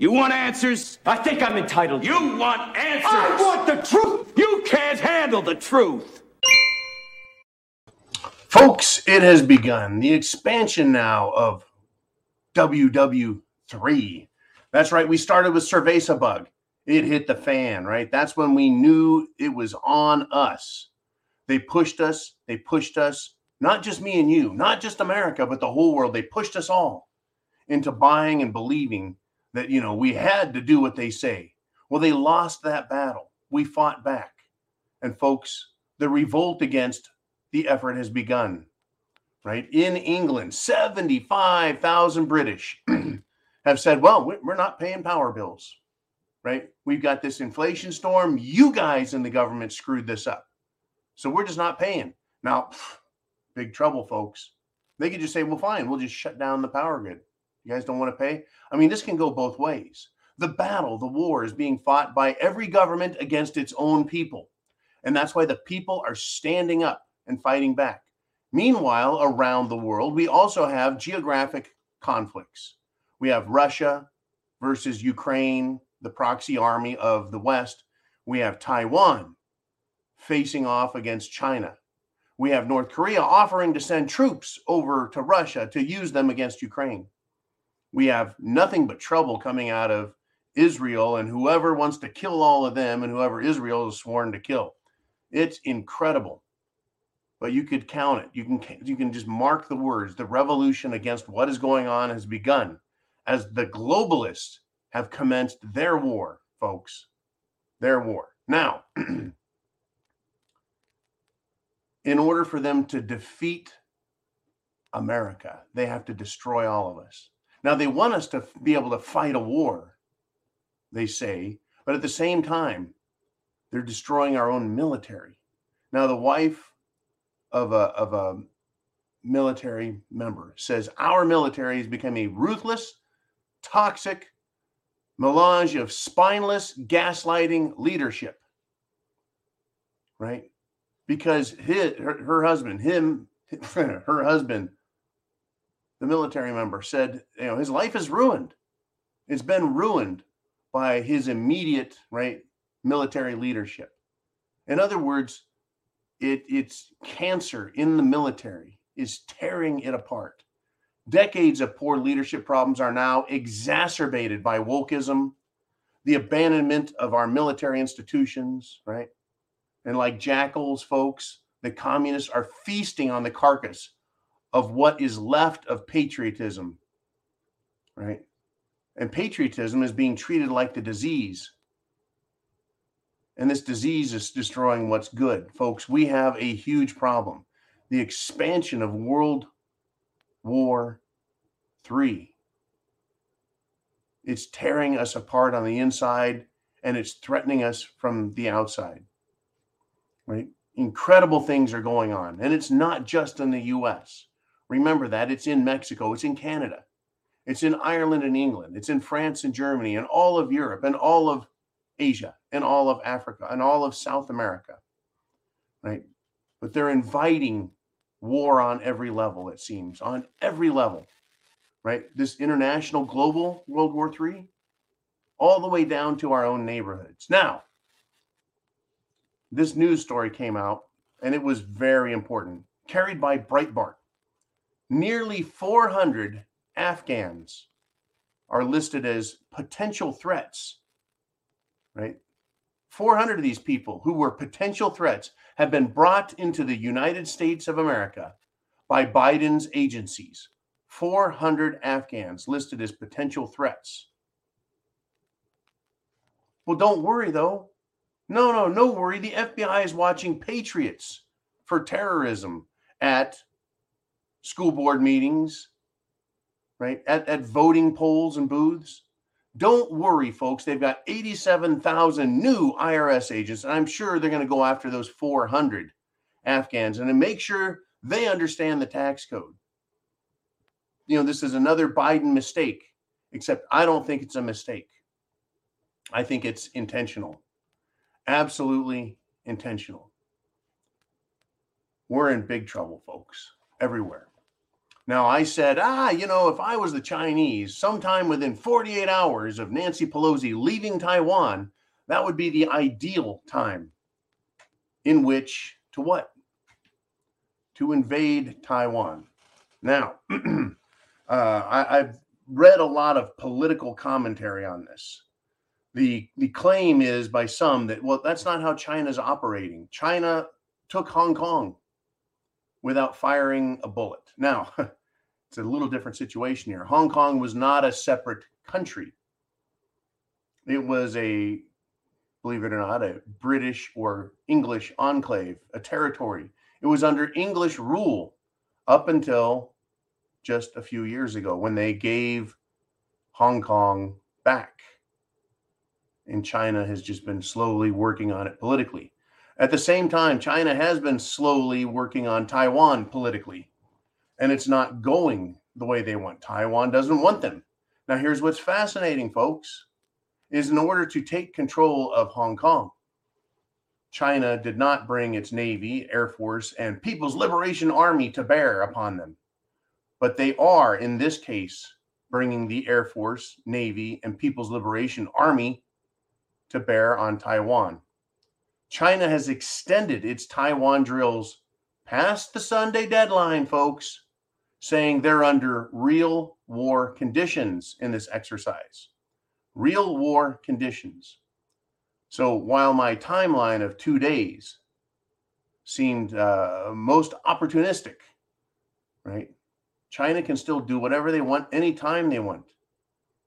You want answers? I think I'm entitled. You want answers? I want the truth. You can't handle the truth. Folks, it has begun the expansion now of WW3. That's right. We started with Cerveza Bug. It hit the fan, right? That's when we knew it was on us. They pushed us. They pushed us, not just me and you, not just America, but the whole world. They pushed us all into buying and believing that, you know, we had to do what they say. Well, they lost that battle. We fought back. And folks, the revolt against the effort has begun. Right in England, 75,000 British have said, well, we're not paying power bills. Right? We've got this inflation storm. You guys in the government screwed this up. So we're just not paying. Now, big trouble, folks. They could just say, well, fine, we'll just shut down the power grid. You guys don't want to pay? I mean, this can go both ways. The battle, the war is being fought by every government against its own people. And that's why the people are standing up and fighting back. Meanwhile, around the world, we also have geographic conflicts. We have Russia versus Ukraine, the proxy army of the West. We have Taiwan facing off against China. We have North Korea offering to send troops over to Russia to use them against Ukraine. We have nothing but trouble coming out of Israel and whoever wants to kill all of them and whoever Israel is sworn to kill. It's incredible but you could count it. You can you can just mark the words. The revolution against what is going on has begun as the globalists have commenced their war, folks. Their war. Now, in order for them to defeat America, they have to destroy all of us. Now, they want us to be able to fight a war, they say, but at the same time, they're destroying our own military. Now, the wife of a of a military member says our military has become a ruthless, toxic melange of spineless, gaslighting leadership. Right? Because his, her, her husband, him, her husband, the military member said, you know, his life is ruined. It's been ruined by his immediate, right, military leadership. In other words, it, it's cancer in the military is tearing it apart. Decades of poor leadership problems are now exacerbated by wokeism, the abandonment of our military institutions, right? And like jackals, folks, the communists are feasting on the carcass of what is left of patriotism, right? And patriotism is being treated like the disease and this disease is destroying what's good. Folks, we have a huge problem. The expansion of World War III. It's tearing us apart on the inside and it's threatening us from the outside. Right? Incredible things are going on. And it's not just in the US. Remember that it's in Mexico, it's in Canada, it's in Ireland and England, it's in France and Germany, and all of Europe, and all of Asia and all of Africa and all of South America, right? But they're inviting war on every level, it seems, on every level, right? This international global World War III, all the way down to our own neighborhoods. Now, this news story came out and it was very important, carried by Breitbart. Nearly 400 Afghans are listed as potential threats right? 400 of these people who were potential threats have been brought into the United States of America by Biden's agencies. 400 Afghans listed as potential threats. Well, don't worry though. No, no, no worry. The FBI is watching patriots for terrorism at school board meetings, right? At, at voting polls and booths. Don't worry, folks. They've got 87,000 new IRS agents, and I'm sure they're going to go after those 400 Afghans and make sure they understand the tax code. You know, this is another Biden mistake, except I don't think it's a mistake. I think it's intentional. Absolutely intentional. We're in big trouble, folks, everywhere. Now, I said, ah, you know, if I was the Chinese, sometime within 48 hours of Nancy Pelosi leaving Taiwan, that would be the ideal time in which to what? To invade Taiwan. Now, uh, I, I've read a lot of political commentary on this. The, the claim is by some that, well, that's not how China's operating. China took Hong Kong without firing a bullet. Now, it's a little different situation here. Hong Kong was not a separate country, it was a, believe it or not, a British or English enclave, a territory. It was under English rule up until just a few years ago when they gave Hong Kong back. And China has just been slowly working on it politically. At the same time, China has been slowly working on Taiwan politically, and it's not going the way they want. Taiwan doesn't want them. Now, here's what's fascinating, folks, is in order to take control of Hong Kong, China did not bring its Navy, Air Force, and People's Liberation Army to bear upon them. But they are, in this case, bringing the Air Force, Navy, and People's Liberation Army to bear on Taiwan. China has extended its Taiwan drills past the Sunday deadline, folks, saying they're under real war conditions in this exercise. Real war conditions. So while my timeline of two days seemed uh, most opportunistic, right? China can still do whatever they want anytime they want.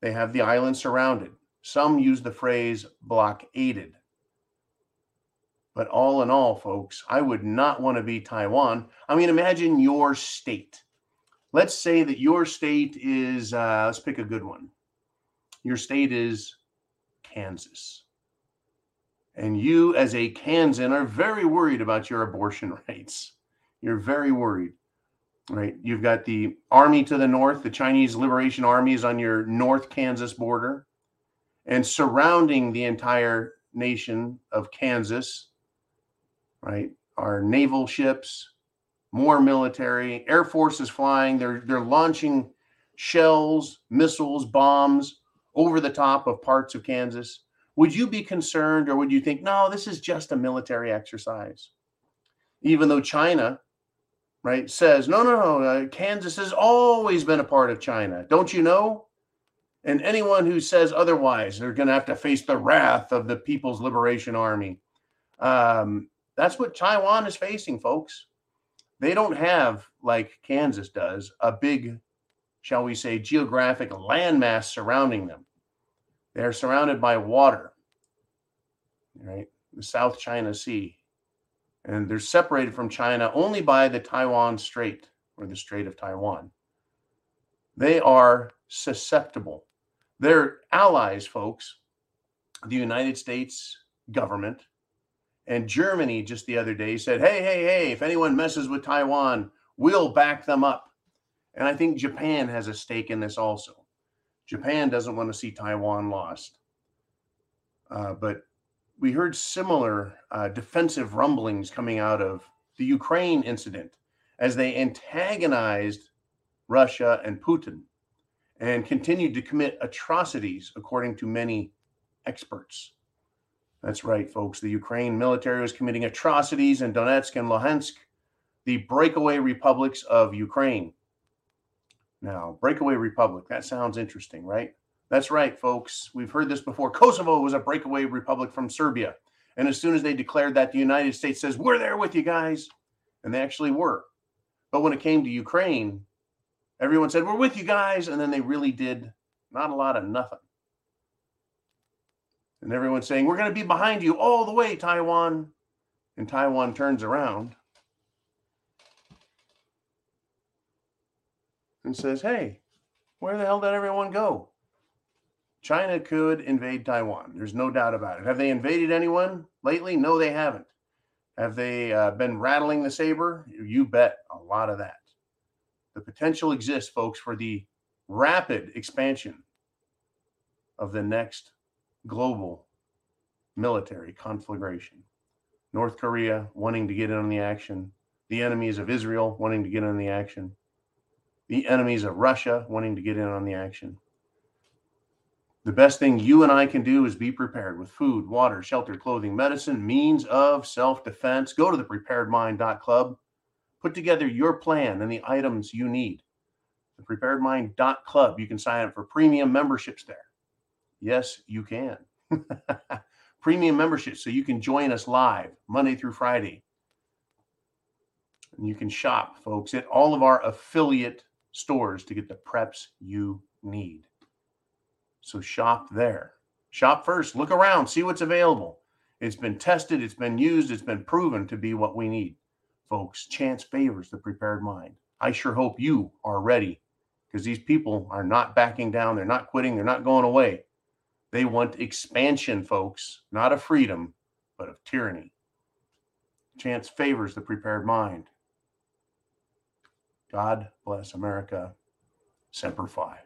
They have the island surrounded. Some use the phrase blockaded. But all in all, folks, I would not want to be Taiwan. I mean, imagine your state. Let's say that your state is, uh, let's pick a good one. Your state is Kansas. And you, as a Kansan, are very worried about your abortion rights. You're very worried, right? You've got the army to the north, the Chinese Liberation Army is on your North Kansas border. And surrounding the entire nation of Kansas right? Our naval ships, more military, Air Force is flying. They're they're launching shells, missiles, bombs over the top of parts of Kansas. Would you be concerned or would you think, no, this is just a military exercise? Even though China, right, says, no, no, no, uh, Kansas has always been a part of China. Don't you know? And anyone who says otherwise, they're going to have to face the wrath of the People's Liberation Army. Um, that's what Taiwan is facing, folks. They don't have, like Kansas does, a big, shall we say, geographic landmass surrounding them. They're surrounded by water, right? The South China Sea. And they're separated from China only by the Taiwan Strait or the Strait of Taiwan. They are susceptible. They're allies, folks. The United States government and Germany just the other day said, hey, hey, hey, if anyone messes with Taiwan, we'll back them up. And I think Japan has a stake in this also. Japan doesn't want to see Taiwan lost. Uh, but we heard similar uh, defensive rumblings coming out of the Ukraine incident as they antagonized Russia and Putin and continued to commit atrocities, according to many experts. That's right, folks. The Ukraine military was committing atrocities in Donetsk and Luhansk, the breakaway republics of Ukraine. Now, breakaway republic, that sounds interesting, right? That's right, folks. We've heard this before. Kosovo was a breakaway republic from Serbia. And as soon as they declared that, the United States says, We're there with you guys. And they actually were. But when it came to Ukraine, everyone said, We're with you guys. And then they really did not a lot of nothing. And everyone's saying, We're going to be behind you all the way, Taiwan. And Taiwan turns around and says, Hey, where the hell did everyone go? China could invade Taiwan. There's no doubt about it. Have they invaded anyone lately? No, they haven't. Have they uh, been rattling the saber? You bet a lot of that. The potential exists, folks, for the rapid expansion of the next global military conflagration. North Korea wanting to get in on the action, the enemies of Israel wanting to get in on the action, the enemies of Russia wanting to get in on the action. The best thing you and I can do is be prepared with food, water, shelter, clothing, medicine, means of self defense. Go to the preparedmind.club, put together your plan and the items you need. The preparedmind.club, you can sign up for premium memberships there. Yes, you can. premium membership, so you can join us live Monday through Friday. And you can shop, folks, at all of our affiliate stores to get the preps you need. So shop there. Shop first, look around, see what's available. It's been tested, it's been used, it's been proven to be what we need. Folks, chance favors the prepared mind. I sure hope you are ready because these people are not backing down, they're not quitting, they're not going away. They want expansion, folks, not of freedom, but of tyranny. Chance favors the prepared mind. God bless America. Semper Fi.